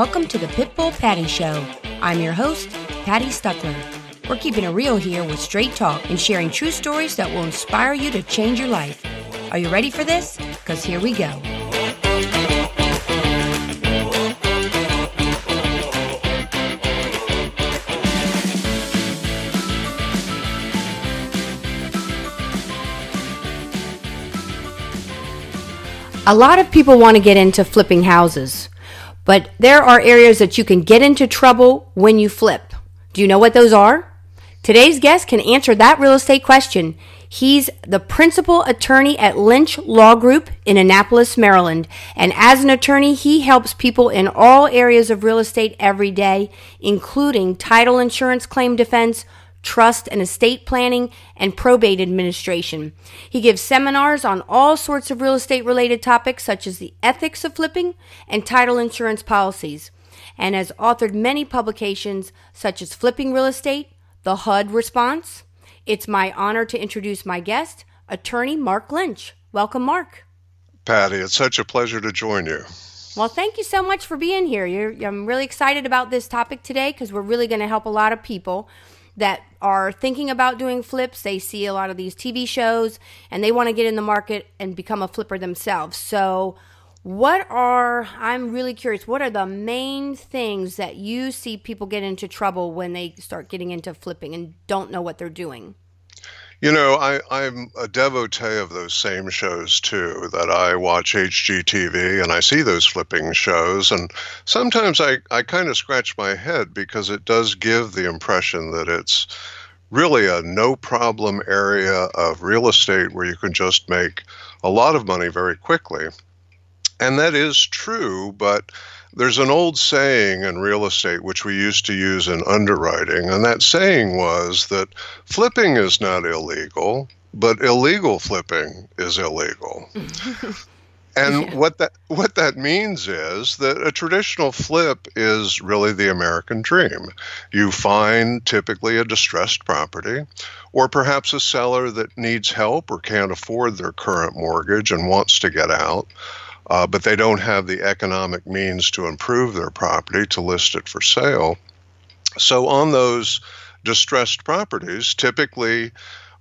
Welcome to the Pitbull Patty Show. I'm your host, Patty Stuckler. We're keeping it real here with straight talk and sharing true stories that will inspire you to change your life. Are you ready for this? Because here we go. A lot of people want to get into flipping houses, but there are areas that you can get into trouble when you flip. Do you know what those are? Today's guest can answer that real estate question. He's the principal attorney at Lynch Law Group in Annapolis, Maryland. And as an attorney, he helps people in all areas of real estate every day, including title insurance claim defense, trust and estate planning, and probate administration. He gives seminars on all sorts of real estate related topics such as the ethics of flipping and title insurance policies, and has authored many publications such as Flipping Real Estate, The HUD Response. It's my honor to introduce my guest, attorney Mark Lynch. Welcome, Mark. Patty, it's such a pleasure to join you. Well, thank you so much for being here. You're, I'm really excited about this topic today because we're really going to help a lot of people that are thinking about doing flips. They see a lot of these TV shows and they want to get in the market and become a flipper themselves. So, what are, I'm really curious, what are the main things that you see people get into trouble when they start getting into flipping and don't know what they're doing? You know, I, I'm a devotee of those same shows too. That I watch HGTV and I see those flipping shows, and sometimes I, I kind of scratch my head because it does give the impression that it's really a no problem area of real estate where you can just make a lot of money very quickly. And that is true, but there's an old saying in real estate which we used to use in underwriting, and that saying was that flipping is not illegal, but illegal flipping is illegal. And yeah. what that what that means is that a traditional flip is really the American dream. You find typically a distressed property or perhaps a seller that needs help or can't afford their current mortgage and wants to get out uh, but they don't have the economic means to improve their property to list it for sale. So, on those distressed properties, typically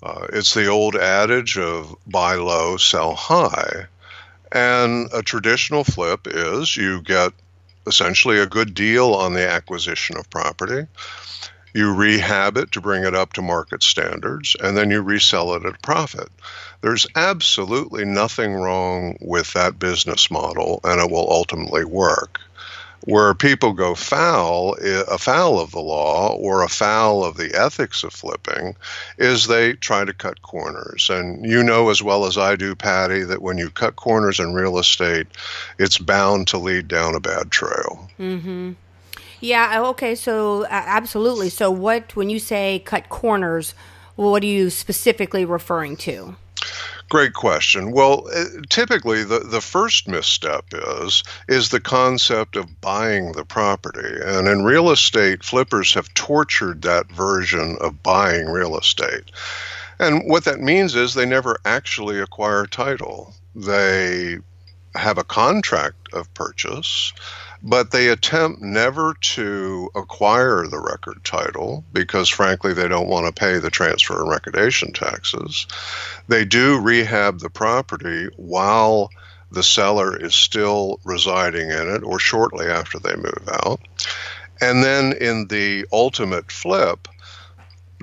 uh, it's the old adage of buy low, sell high. And a traditional flip is you get essentially a good deal on the acquisition of property. You rehab it to bring it up to market standards, and then you resell it at a profit. There's absolutely nothing wrong with that business model, and it will ultimately work. Where people go foul, afoul of the law or afoul of the ethics of flipping, is they try to cut corners. And you know as well as I do, Patty, that when you cut corners in real estate, it's bound to lead down a bad trail. Mm-hmm. Yeah. Okay. So uh, absolutely. So what when you say cut corners, what are you specifically referring to? Great question. Well, uh, typically the, the first misstep is is the concept of buying the property. And in real estate, flippers have tortured that version of buying real estate. And what that means is they never actually acquire title. They have a contract of purchase but they attempt never to acquire the record title because, frankly, they don't want to pay the transfer and recordation taxes. They do rehab the property while the seller is still residing in it or shortly after they move out. And then in the ultimate flip,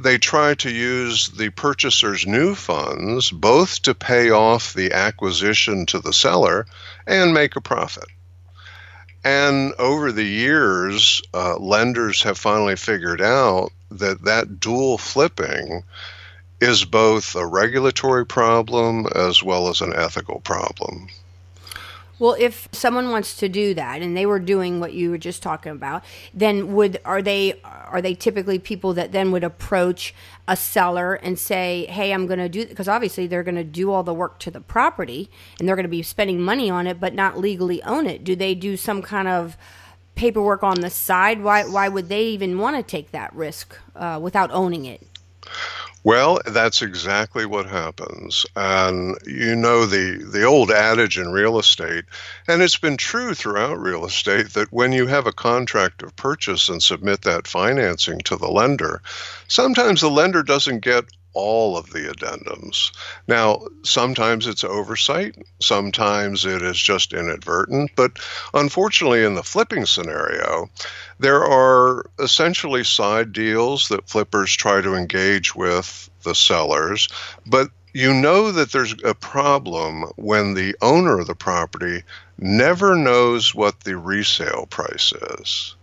they try to use the purchaser's new funds both to pay off the acquisition to the seller and make a profit. And over the years, uh, lenders have finally figured out that that dual flipping is both a regulatory problem as well as an ethical problem. Well, if someone wants to do that and they were doing what you were just talking about, then would are they are they typically people that then would approach a seller and say, "Hey, I'm going to do because obviously they're going to do all the work to the property and they're going to be spending money on it but not legally own it." Do they do some kind of paperwork on the side? Why why would they even want to take that risk uh, without owning it? Well, that's exactly what happens. And you know the the old adage in real estate, and it's been true throughout real estate that when you have a contract of purchase and submit that financing to the lender, sometimes the lender doesn't get all of the addendums. Now, sometimes it's oversight, sometimes it is just inadvertent, but unfortunately, in the flipping scenario, there are essentially side deals that flippers try to engage with the sellers, but you know that there's a problem when the owner of the property never knows what the resale price is.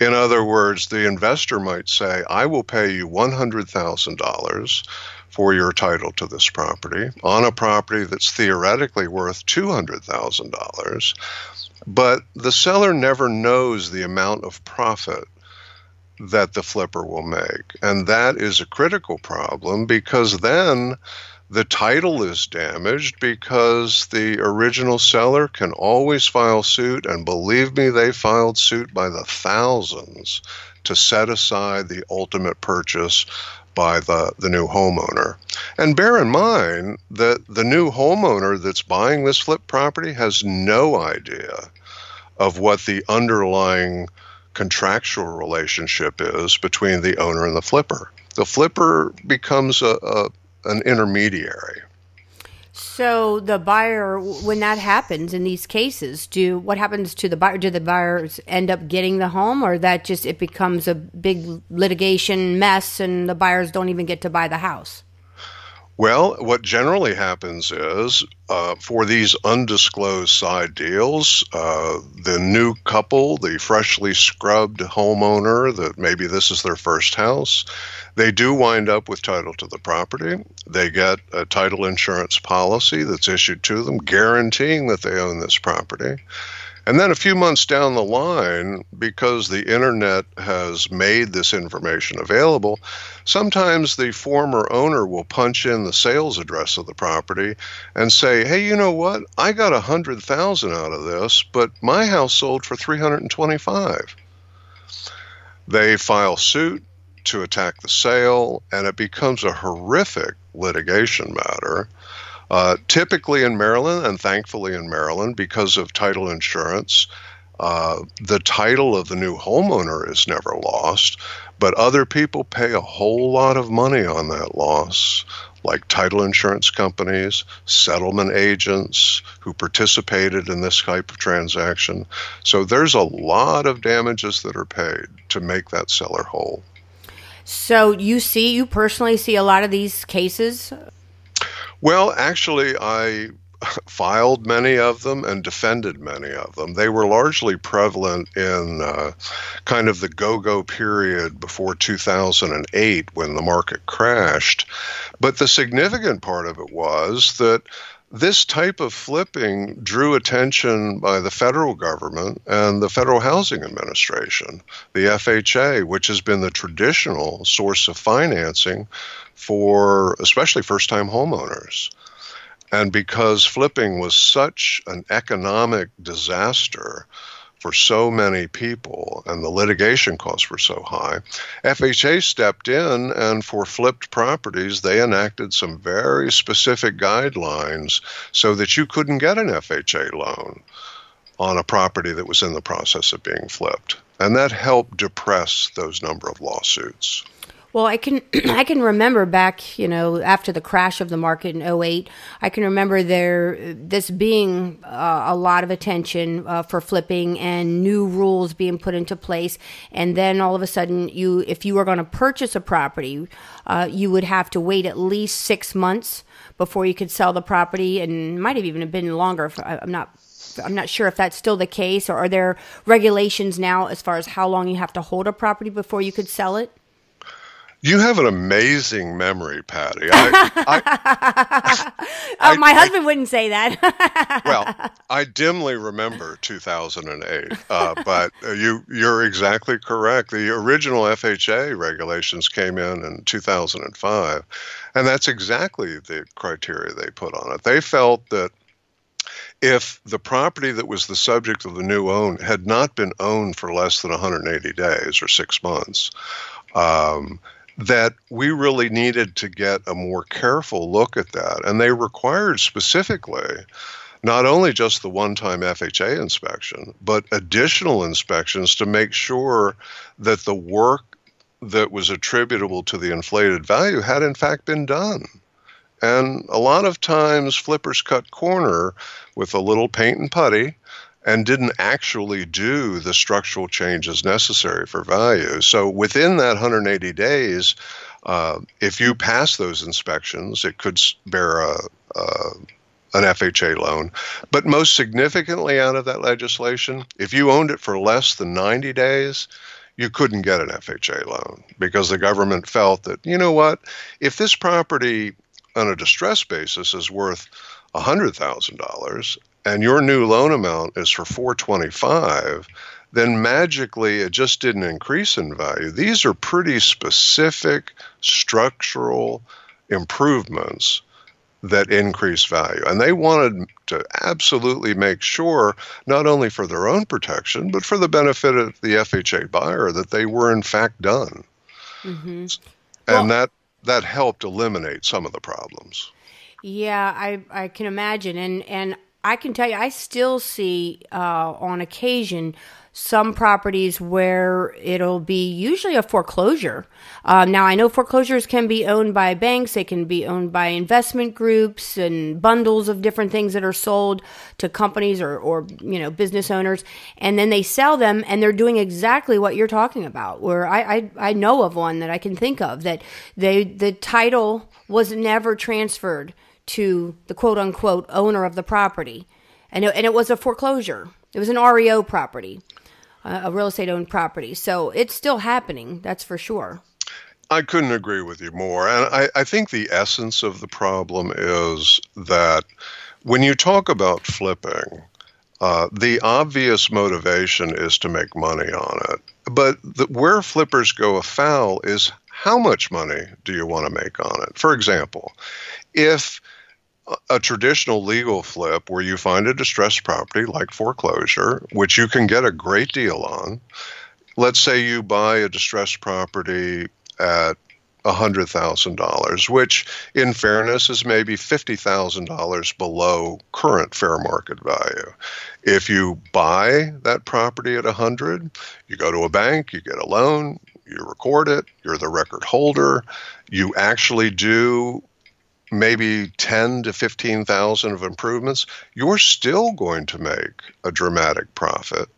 In other words, the investor might say, I will pay you $100,000 for your title to this property on a property that's theoretically worth $200,000, but the seller never knows the amount of profit that the flipper will make. And that is a critical problem because then the title is damaged because the original seller can always file suit, and believe me, they filed suit by the thousands to set aside the ultimate purchase by the, the new homeowner. And bear in mind that the new homeowner that's buying this flip property has no idea of what the underlying contractual relationship is between the owner and the flipper. The flipper becomes a, a an intermediary. So the buyer, when that happens in these cases, do what happens to the buyer? Do the buyers end up getting the home, or that just it becomes a big litigation mess, and the buyers don't even get to buy the house? Well, what generally happens is uh, for these undisclosed side deals, uh, the new couple, the freshly scrubbed homeowner, that maybe this is their first house, they do wind up with title to the property. They get a title insurance policy that's issued to them guaranteeing that they own this property. And then a few months down the line, because the internet has made this information available, sometimes the former owner will punch in the sales address of the property and say, "Hey, you know what? I got a hundred thousand out of this, but my house sold for three hundred and twenty-five." They file suit to attack the sale, and it becomes a horrific litigation matter. Uh, typically in Maryland, and thankfully in Maryland, because of title insurance, uh, the title of the new homeowner is never lost, but other people pay a whole lot of money on that loss, like title insurance companies, settlement agents who participated in this type of transaction. So there's a lot of damages that are paid to make that seller whole. So you see, you personally see a lot of these cases well, actually, I filed many of them and defended many of them. They were largely prevalent in uh, kind of the go go period before 2008 when the market crashed. But the significant part of it was that this type of flipping drew attention by the federal government and the Federal Housing Administration, the FHA, which has been the traditional source of financing for especially first time homeowners. And because flipping was such an economic disaster for so many people and the litigation costs were so high, FHA stepped in and for flipped properties, they enacted some very specific guidelines so that you couldn't get an FHA loan on a property that was in the process of being flipped. And that helped depress those number of lawsuits. Well, I can I can remember back, you know, after the crash of the market in 08, I can remember there this being uh, a lot of attention uh, for flipping and new rules being put into place, and then all of a sudden, you if you were going to purchase a property, uh, you would have to wait at least six months before you could sell the property, and might have even been longer. I'm not I'm not sure if that's still the case, or are there regulations now as far as how long you have to hold a property before you could sell it? You have an amazing memory, Patty. I, I, oh, my I, husband wouldn't say that. well, I dimly remember 2008, uh, but you you're exactly correct. The original FHA regulations came in in 2005, and that's exactly the criteria they put on it. They felt that if the property that was the subject of the new own had not been owned for less than 180 days or six months. Um, that we really needed to get a more careful look at that. And they required specifically not only just the one time FHA inspection, but additional inspections to make sure that the work that was attributable to the inflated value had in fact been done. And a lot of times flippers cut corner with a little paint and putty and didn't actually do the structural changes necessary for value. So within that 180 days, uh, if you pass those inspections, it could bear a, a an FHA loan. But most significantly out of that legislation, if you owned it for less than 90 days, you couldn't get an FHA loan because the government felt that, you know what, if this property on a distress basis is worth $100,000 and your new loan amount is for 425, then magically it just didn't increase in value. These are pretty specific structural improvements that increase value. And they wanted to absolutely make sure, not only for their own protection, but for the benefit of the FHA buyer, that they were in fact done. Mm-hmm. And well, that that helped eliminate some of the problems. Yeah, I, I can imagine. And, and I can tell you, I still see uh, on occasion some properties where it'll be usually a foreclosure. Um, now, I know foreclosures can be owned by banks, they can be owned by investment groups and bundles of different things that are sold to companies or, or you know business owners, and then they sell them, and they're doing exactly what you're talking about. Where I, I, I know of one that I can think of that they the title was never transferred to the quote unquote owner of the property, and it, and it was a foreclosure. It was an REO property a real estate owned property. So it's still happening, that's for sure. I couldn't agree with you more. And I, I think the essence of the problem is that when you talk about flipping, uh, the obvious motivation is to make money on it. But the, where flippers go afoul is how much money do you want to make on it? For example, if a traditional legal flip where you find a distressed property like foreclosure, which you can get a great deal on. Let's say you buy a distressed property at $100,000, which in fairness is maybe $50,000 below current fair market value. If you buy that property at 100, you go to a bank, you get a loan, you record it, you're the record holder, you actually do maybe 10 to 15,000 of improvements, you're still going to make a dramatic profit.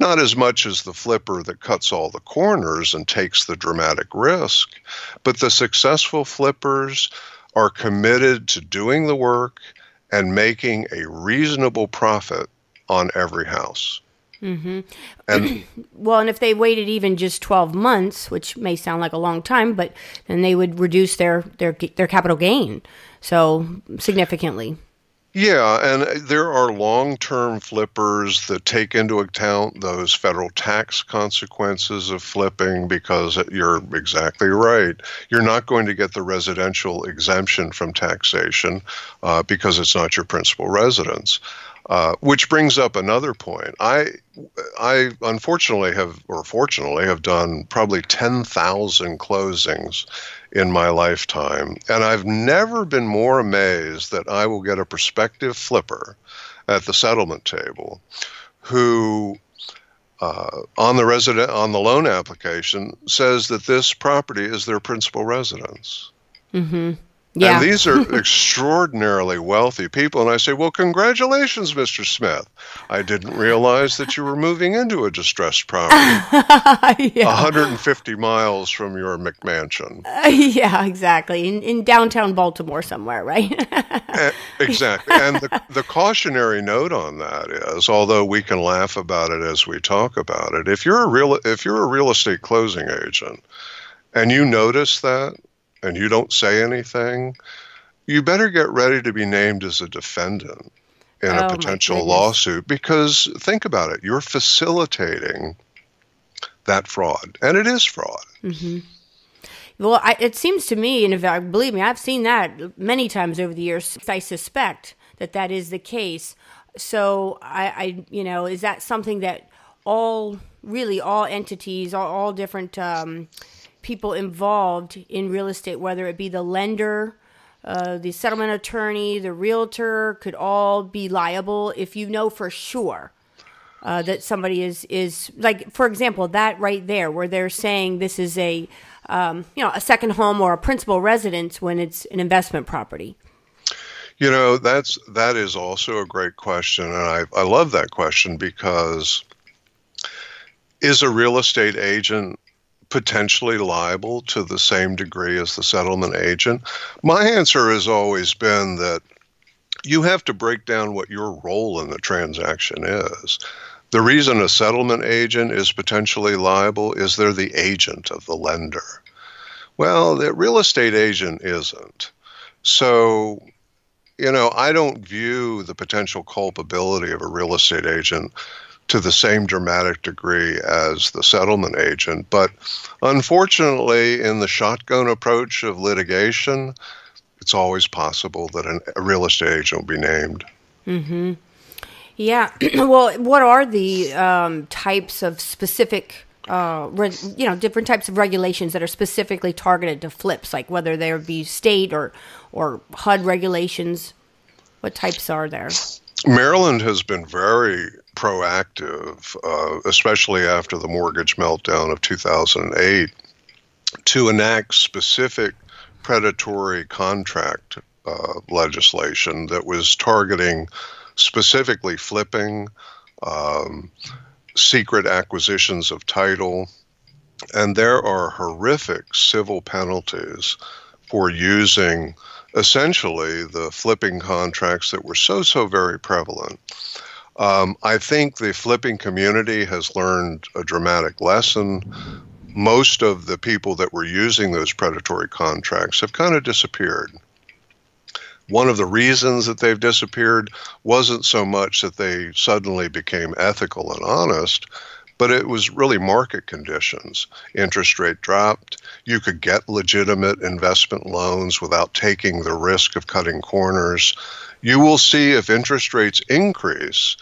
Not as much as the flipper that cuts all the corners and takes the dramatic risk, but the successful flippers are committed to doing the work and making a reasonable profit on every house. Mm-hmm. And well, and if they waited even just twelve months, which may sound like a long time, but then they would reduce their their their capital gain so significantly. Yeah, and there are long term flippers that take into account those federal tax consequences of flipping because you're exactly right. You're not going to get the residential exemption from taxation uh, because it's not your principal residence. Uh, which brings up another point. I, I unfortunately have, or fortunately, have done probably 10,000 closings in my lifetime, and I've never been more amazed that I will get a prospective flipper at the settlement table who uh, on the resident on the loan application says that this property is their principal residence. Mm-hmm. Yeah. And these are extraordinarily wealthy people. And I say, Well, congratulations, Mr. Smith. I didn't realize that you were moving into a distressed property yeah. 150 miles from your McMansion. Uh, yeah, exactly. In, in downtown Baltimore somewhere, right? exactly. And the, the cautionary note on that is, although we can laugh about it as we talk about it, if you're a real if you're a real estate closing agent and you notice that and you don't say anything, you better get ready to be named as a defendant in oh, a potential lawsuit because think about it, you're facilitating that fraud, and it is fraud. Mm-hmm. Well, I, it seems to me, and if I believe me, I've seen that many times over the years. I suspect that that is the case. So, I, I you know, is that something that all really all entities, all, all different um, people involved in real estate, whether it be the lender, uh, the settlement attorney, the realtor, could all be liable if you know for sure uh, that somebody is is like, for example, that right there, where they're saying this is a um, you know a second home or a principal residence when it's an investment property. You know, that's that is also a great question, and I I love that question because is a real estate agent potentially liable to the same degree as the settlement agent? My answer has always been that you have to break down what your role in the transaction is. The reason a settlement agent is potentially liable is they're the agent of the lender. Well, the real estate agent isn't. So you know, I don't view the potential culpability of a real estate agent to the same dramatic degree as the settlement agent. But unfortunately, in the shotgun approach of litigation, it's always possible that an, a real estate agent will be named. Mm-hmm. Yeah. well, what are the um, types of specific uh, re- you know, different types of regulations that are specifically targeted to flips, like whether there be state or or HUD regulations. What types are there? Maryland has been very proactive, uh, especially after the mortgage meltdown of 2008, to enact specific predatory contract uh, legislation that was targeting specifically flipping. Um, secret acquisitions of title, and there are horrific civil penalties for using essentially the flipping contracts that were so, so very prevalent. Um, I think the flipping community has learned a dramatic lesson. Most of the people that were using those predatory contracts have kind of disappeared. One of the reasons that they've disappeared wasn't so much that they suddenly became ethical and honest, but it was really market conditions. Interest rate dropped. You could get legitimate investment loans without taking the risk of cutting corners. You will see if interest rates increase,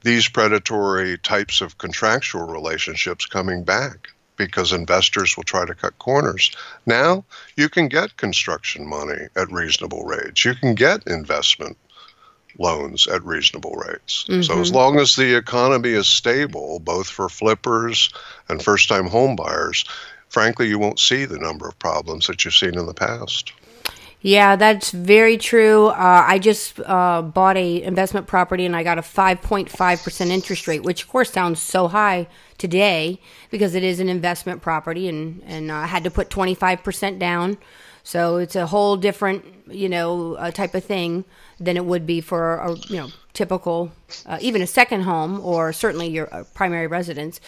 these predatory types of contractual relationships coming back because investors will try to cut corners. Now, you can get construction money at reasonable rates. You can get investment loans at reasonable rates. Mm-hmm. So as mm-hmm. long as the economy is stable, both for flippers and first-time home buyers, frankly, you won't see the number of problems that you've seen in the past. Yeah, that's very true. Uh, I just uh, bought a investment property and I got a 5.5% interest rate, which of course sounds so high today because it is an investment property and, and I had to put 25% down. So it's a whole different, you know, uh, type of thing than it would be for a, you know, typical, uh, even a second home or certainly your uh, primary residence.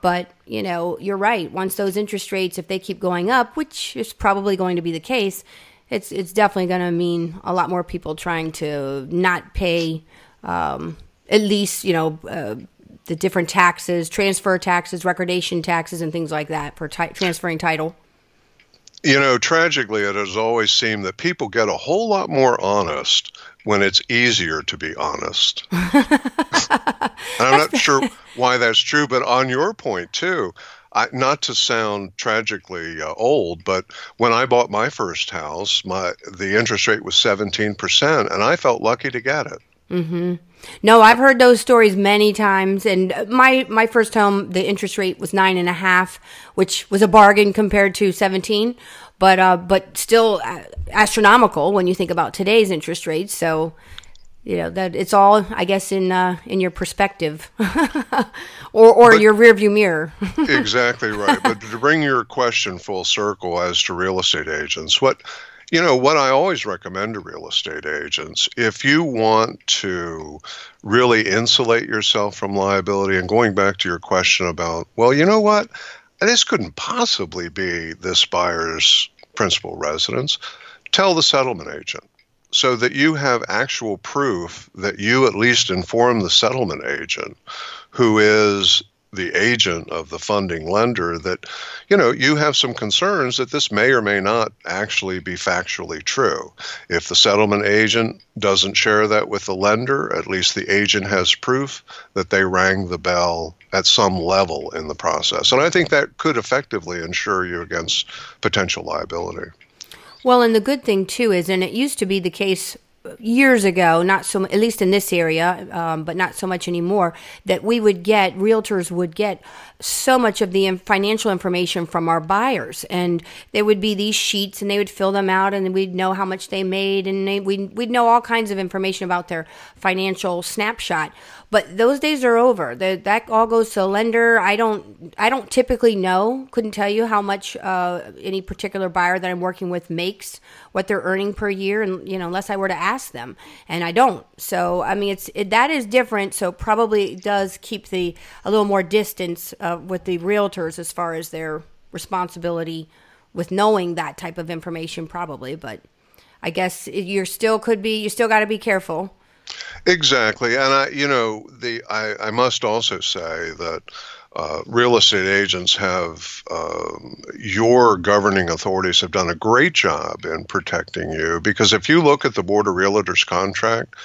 But, you know, you're right. Once those interest rates, if they keep going up, which is probably going to be the case, it's it's definitely going to mean a lot more people trying to not pay um, at least you know uh, the different taxes, transfer taxes, recordation taxes, and things like that for t- transferring title. You know, tragically, it has always seemed that people get a whole lot more honest when it's easier to be honest. I'm not sure why that's true, but on your point too, I, not to sound tragically uh, old, but when I bought my first house, my the interest rate was 17%, and I felt lucky to get it. Mm-hmm. No, I've heard those stories many times. And my my first home, the interest rate was nine and a half, which was a bargain compared to seventeen, but uh, but still uh, astronomical when you think about today's interest rates. So you know that it's all i guess in uh, in your perspective or or but, your rearview mirror. Exactly right. But to bring your question full circle as to real estate agents what you know what i always recommend to real estate agents if you want to really insulate yourself from liability and going back to your question about well you know what? This couldn't possibly be this buyer's principal residence tell the settlement agent so that you have actual proof that you at least inform the settlement agent who is the agent of the funding lender that you know you have some concerns that this may or may not actually be factually true if the settlement agent doesn't share that with the lender at least the agent has proof that they rang the bell at some level in the process. And I think that could effectively insure you against potential liability. Well, and the good thing too is, and it used to be the case years ago, not so at least in this area, um, but not so much anymore. That we would get realtors would get so much of the financial information from our buyers, and there would be these sheets, and they would fill them out, and we'd know how much they made, and they, we'd we'd know all kinds of information about their financial snapshot. But those days are over. The, that all goes to a lender. I don't. I don't typically know. Couldn't tell you how much uh, any particular buyer that I'm working with makes, what they're earning per year, and you know, unless I were to ask them, and I don't. So I mean, it's it, that is different. So probably does keep the a little more distance uh, with the realtors as far as their responsibility with knowing that type of information, probably. But I guess you're still could be. You still got to be careful Exactly, and I, you know, the I, I must also say that uh, real estate agents have um, your governing authorities have done a great job in protecting you because if you look at the board of realtors contract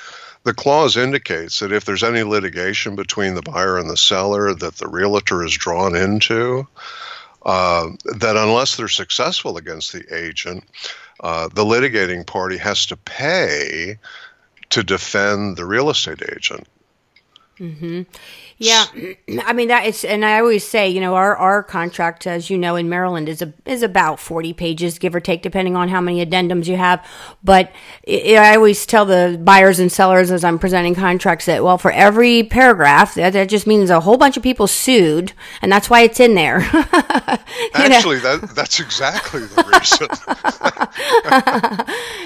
the clause indicates that if there's any litigation between the buyer and the seller that the realtor is drawn into uh, that unless they're successful against the agent uh, the litigating party has to pay to defend the real estate agent. Mm-hmm. Yeah, I mean that is, and I always say, you know, our our contract, as you know, in Maryland is a is about forty pages, give or take, depending on how many addendums you have. But it, I always tell the buyers and sellers as I'm presenting contracts that, well, for every paragraph, that, that just means a whole bunch of people sued, and that's why it's in there. Actually, that that's exactly the reason.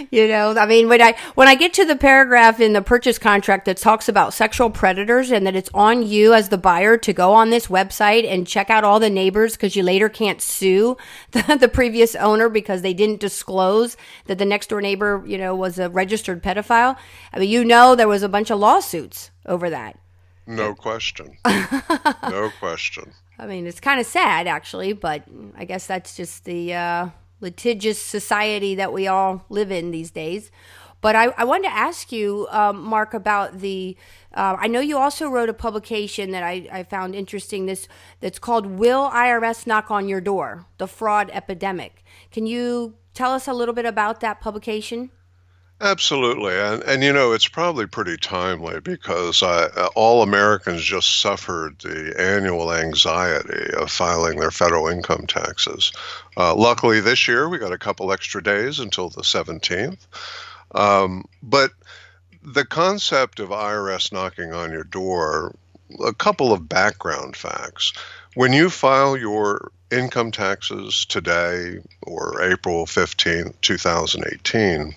you know, I mean, when I when I get to the paragraph in the purchase contract that talks about sexual predators and that it's on you you as the buyer to go on this website and check out all the neighbors because you later can't sue the, the, previous owner because they didn't disclose that the next door neighbor, you know, was a registered pedophile. I mean, you know, there was a bunch of lawsuits over that. No question. no question. I mean, it's kind of sad, actually, but I guess that's just the uh, litigious society that we all live in these days. But I, I wanted to ask you, um, Mark, about the. Uh, I know you also wrote a publication that I, I found interesting. This that's called "Will IRS Knock on Your Door: The Fraud Epidemic." Can you tell us a little bit about that publication? Absolutely, and and you know it's probably pretty timely because I, all Americans just suffered the annual anxiety of filing their federal income taxes. Uh, luckily, this year we got a couple extra days until the 17th. Um, but the concept of IRS knocking on your door, a couple of background facts. When you file your income taxes today or April 15th, 2018,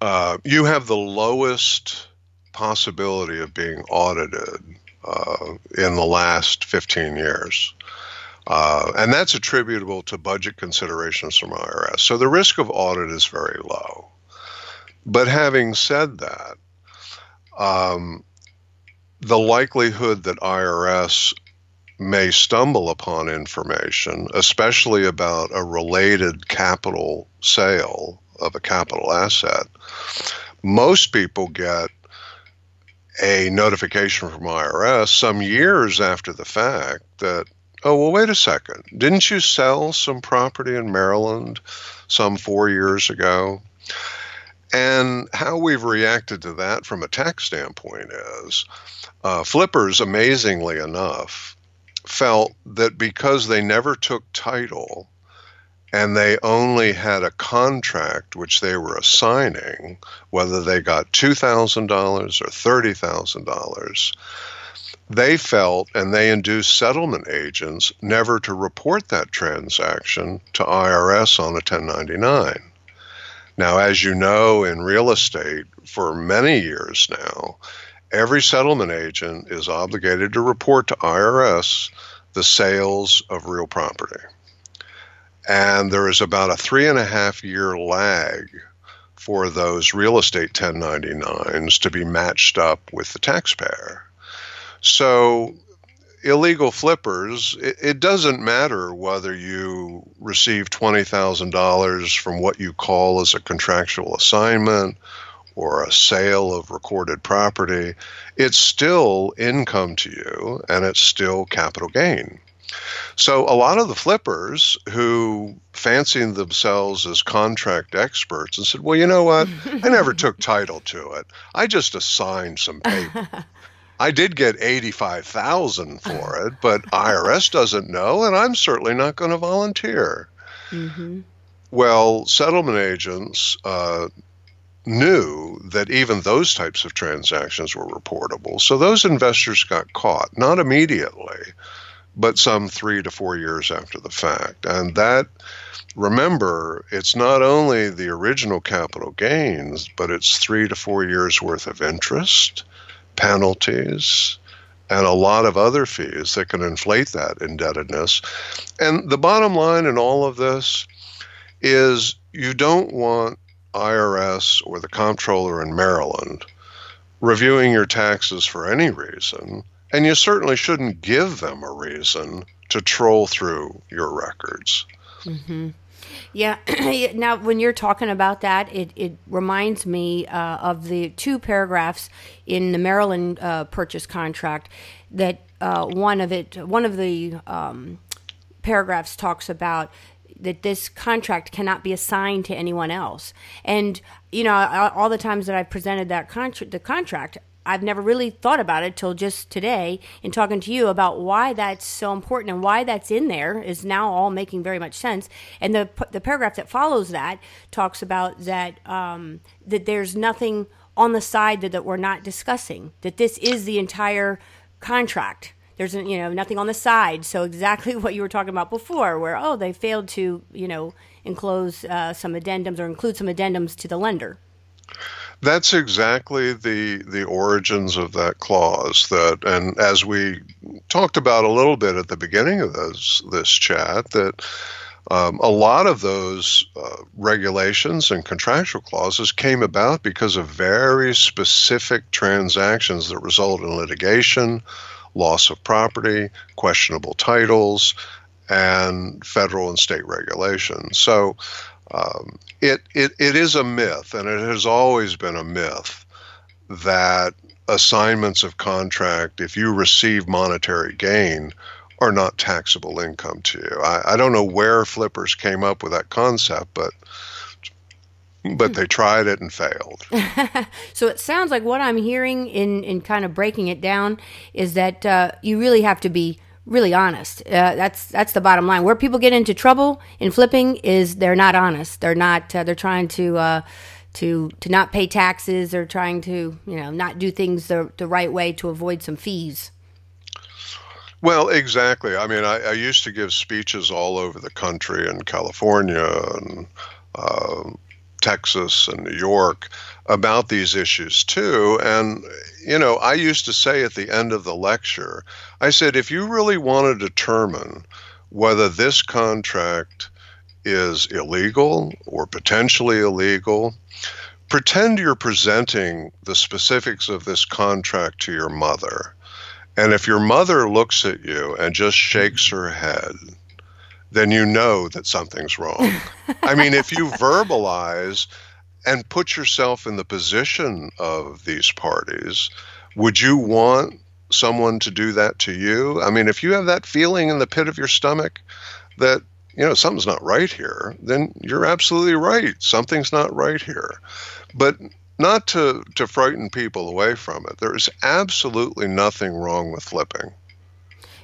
uh, you have the lowest possibility of being audited uh, in the last 15 years. Uh, and that's attributable to budget considerations from IRS. So the risk of audit is very low. But having said that, um, the likelihood that IRS may stumble upon information, especially about a related capital sale of a capital asset, most people get a notification from IRS some years after the fact that, oh, well, wait a second, didn't you sell some property in Maryland some four years ago? And how we've reacted to that from a tax standpoint is uh, flippers, amazingly enough, felt that because they never took title and they only had a contract which they were assigning, whether they got $2,000 or $30,000, they felt and they induced settlement agents never to report that transaction to IRS on a 1099. Now, as you know, in real estate, for many years now, every settlement agent is obligated to report to IRS the sales of real property. And there is about a three and a half year lag for those real estate 1099s to be matched up with the taxpayer. So illegal flippers, it, it, doesn't matter whether you receive $20,000 from what you call as a contractual assignment or a sale of recorded property, it's still income to you and it's still capital gain. So a lot of the flippers who fancied themselves as contract experts and said, "Well, you know what? I never took title to it. I just assigned some paper." I did get 85,000 for it, but IRS doesn't know and I'm certainly not going to volunteer. Mm-hmm. Well, settlement agents uh, knew that even those types of transactions were reportable. So those investors got caught, not immediately, but some three to four years after the fact. And that, remember, it's not only the original capital gains, but it's three to four years worth of interest, penalties, and a lot of other fees that can inflate that indebtedness. And the bottom line in all of this is you don't want IRS or the comptroller in Maryland reviewing your taxes for any reason, and you certainly shouldn't give them a reason to troll through your records. Mm-hmm. Yeah. now, when you're talking about that, it, it reminds me uh, of the two paragraphs in the Maryland uh, purchase contract that uh, one of it, one of the um, paragraphs talks about that this contract cannot be assigned to anyone else. And you know, all the times that I've presented that contract, the contract, I've never really thought about it till just today in talking to you about why that's so important and why that's in there is now all making very much sense. And the the paragraph that follows that talks about that um, that there's nothing on the side that, that we're not discussing. That this is the entire contract there's you know nothing on the side. So exactly what you were talking about before, where oh they failed to you know enclose uh, some addendums or include some addendums to the lender. That's exactly the the origins of that clause. That and as we talked about a little bit at the beginning of this this chat, that um, a lot of those uh, regulations and contractual clauses came about because of very specific transactions that result in litigation loss of property, questionable titles, and federal and state regulations. So um, it, it, it is a myth, and it has always been a myth, that assignments of contract, if you receive monetary gain, are not taxable income to you. I, I don't know where flippers came up with that concept, but but they tried it and failed. so it sounds like what I'm hearing in, in kind of breaking it down is that uh, you really have to be really honest. Uh, that's that's the bottom line. Where people get into trouble in flipping is they're not honest. They're not. Uh, they're trying to uh, to to not pay taxes. They're trying to you know not do things the the right way to avoid some fees. Well, exactly. I mean, I, I used to give speeches all over the country in California and uh, Texas and New York about these issues too. And, you know, I used to say at the end of the lecture, I said, if you really want to determine whether this contract is illegal or potentially illegal, pretend you're presenting the specifics of this contract to your mother. And if your mother looks at you and just shakes her head, then you know that something's wrong. I mean, if you verbalize and put yourself in the position of these parties, would you want someone to do that to you? I mean, if you have that feeling in the pit of your stomach that, you know, something's not right here, then you're absolutely right. Something's not right here. But not to, to frighten people away from it. There is absolutely nothing wrong with flipping.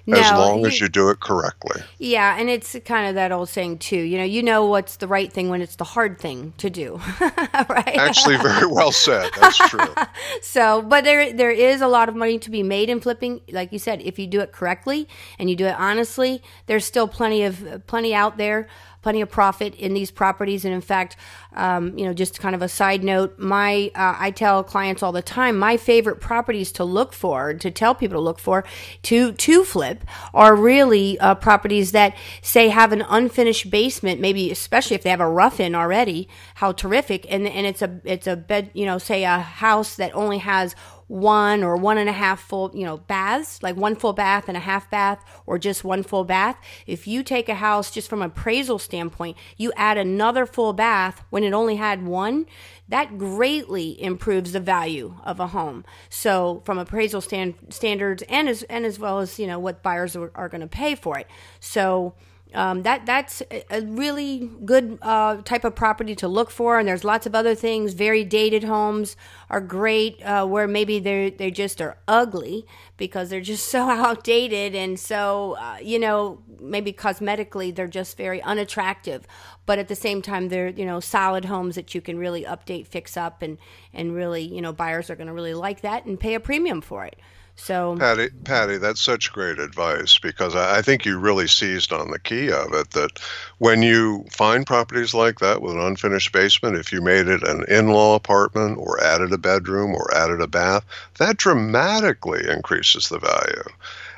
No, as long as you do it correctly. Yeah, and it's kind of that old saying too. You know, you know what's the right thing when it's the hard thing to do, right? Actually, very well said. That's true. so, but there there is a lot of money to be made in flipping. Like you said, if you do it correctly and you do it honestly, there's still plenty of plenty out there plenty of profit in these properties. And in fact, um, you know, just kind of a side note, my uh, I tell clients all the time my favorite properties to look for, to tell people to look for, to to flip are really uh, properties that say have an unfinished basement, maybe especially if they have a rough in already. How terrific! And and it's a it's a bed, you know, say a house that only has one or one and a half full, you know, baths, like one full bath and a half bath, or just one full bath. If you take a house just from appraisal standpoint, you add another full bath when it only had one, that greatly improves the value of a home. So from appraisal stand, standards and as and as well as you know what buyers are, are going to pay for it. So um, that that's a really good uh, type of property to look for. And there's lots of other things. Very dated homes are great, uh, where maybe they they just are ugly because they're just so outdated and so uh, you know maybe cosmetically they're just very unattractive. But at the same time, they're you know solid homes that you can really update, fix up, and and really you know buyers are going to really like that and pay a premium for it. So, Patty, Patty, that's such great advice because I, I think you really seized on the key of it. That when you find properties like that with an unfinished basement, if you made it an in-law apartment or added a bedroom or added a bath, that dramatically increases the value.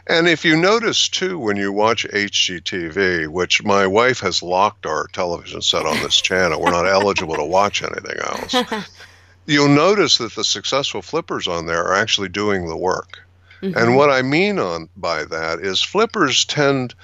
And if you notice too, when you watch HGTV, which my wife has locked our television set on this channel, we're not eligible to watch anything else. You'll notice that the successful flippers on there are actually doing the work. Mm-hmm. And what I mean on by that is flippers tend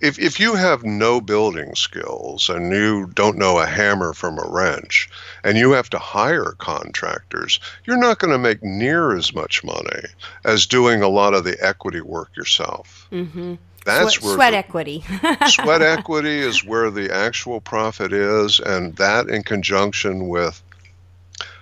if if you have no building skills and you don't know a hammer from a wrench and you have to hire contractors, you're not going to make near as much money as doing a lot of the equity work yourself. Mm-hmm. That's sweat, where sweat the, equity. sweat equity is where the actual profit is, and that in conjunction with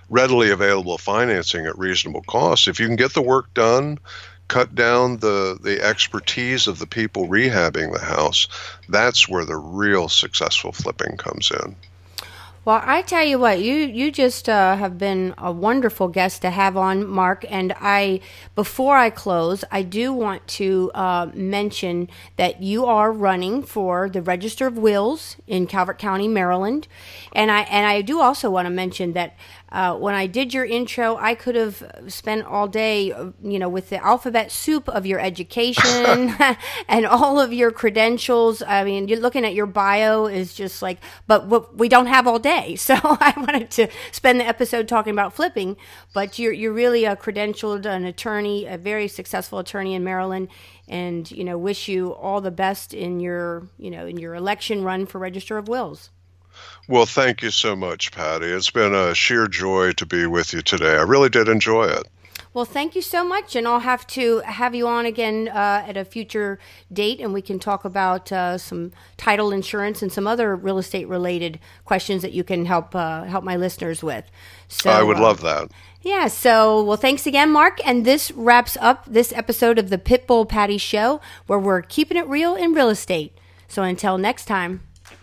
readily available financing at reasonable costs. If you can get the work done, cut down the, the expertise of the people rehabbing the house, that's where the real successful flipping comes in. Well, I tell you what, you you just uh, have been a wonderful guest to have on, Mark. And I, before I close, I do want to uh, mention that you are running for the Register of Wills in Calvert County, Maryland, and I and I do also want to mention that uh, when I did your intro, I could have spent all day, you know, with the alphabet soup of your education and all of your credentials. I mean, you're looking at your bio is just like, but we don't have all day. So I wanted to spend the episode talking about flipping, but you're, you're really a credentialed, an attorney, a very successful attorney in Maryland. And, you know, wish you all the best in your, you know, in your election run for Register of Wills. Well, thank you so much, Patty. It's been a sheer joy to be with you today. I really did enjoy it. Well, thank you so much, and I'll have to have you on again uh, at a future date, and we can talk about uh, some title insurance and some other real estate related questions that you can help uh, help my listeners with. So I would uh, love that. Yeah. So, well, thanks again, Mark, and this wraps up this episode of the Pitbull Patty Show, where we're keeping it real in real estate. So, until next time.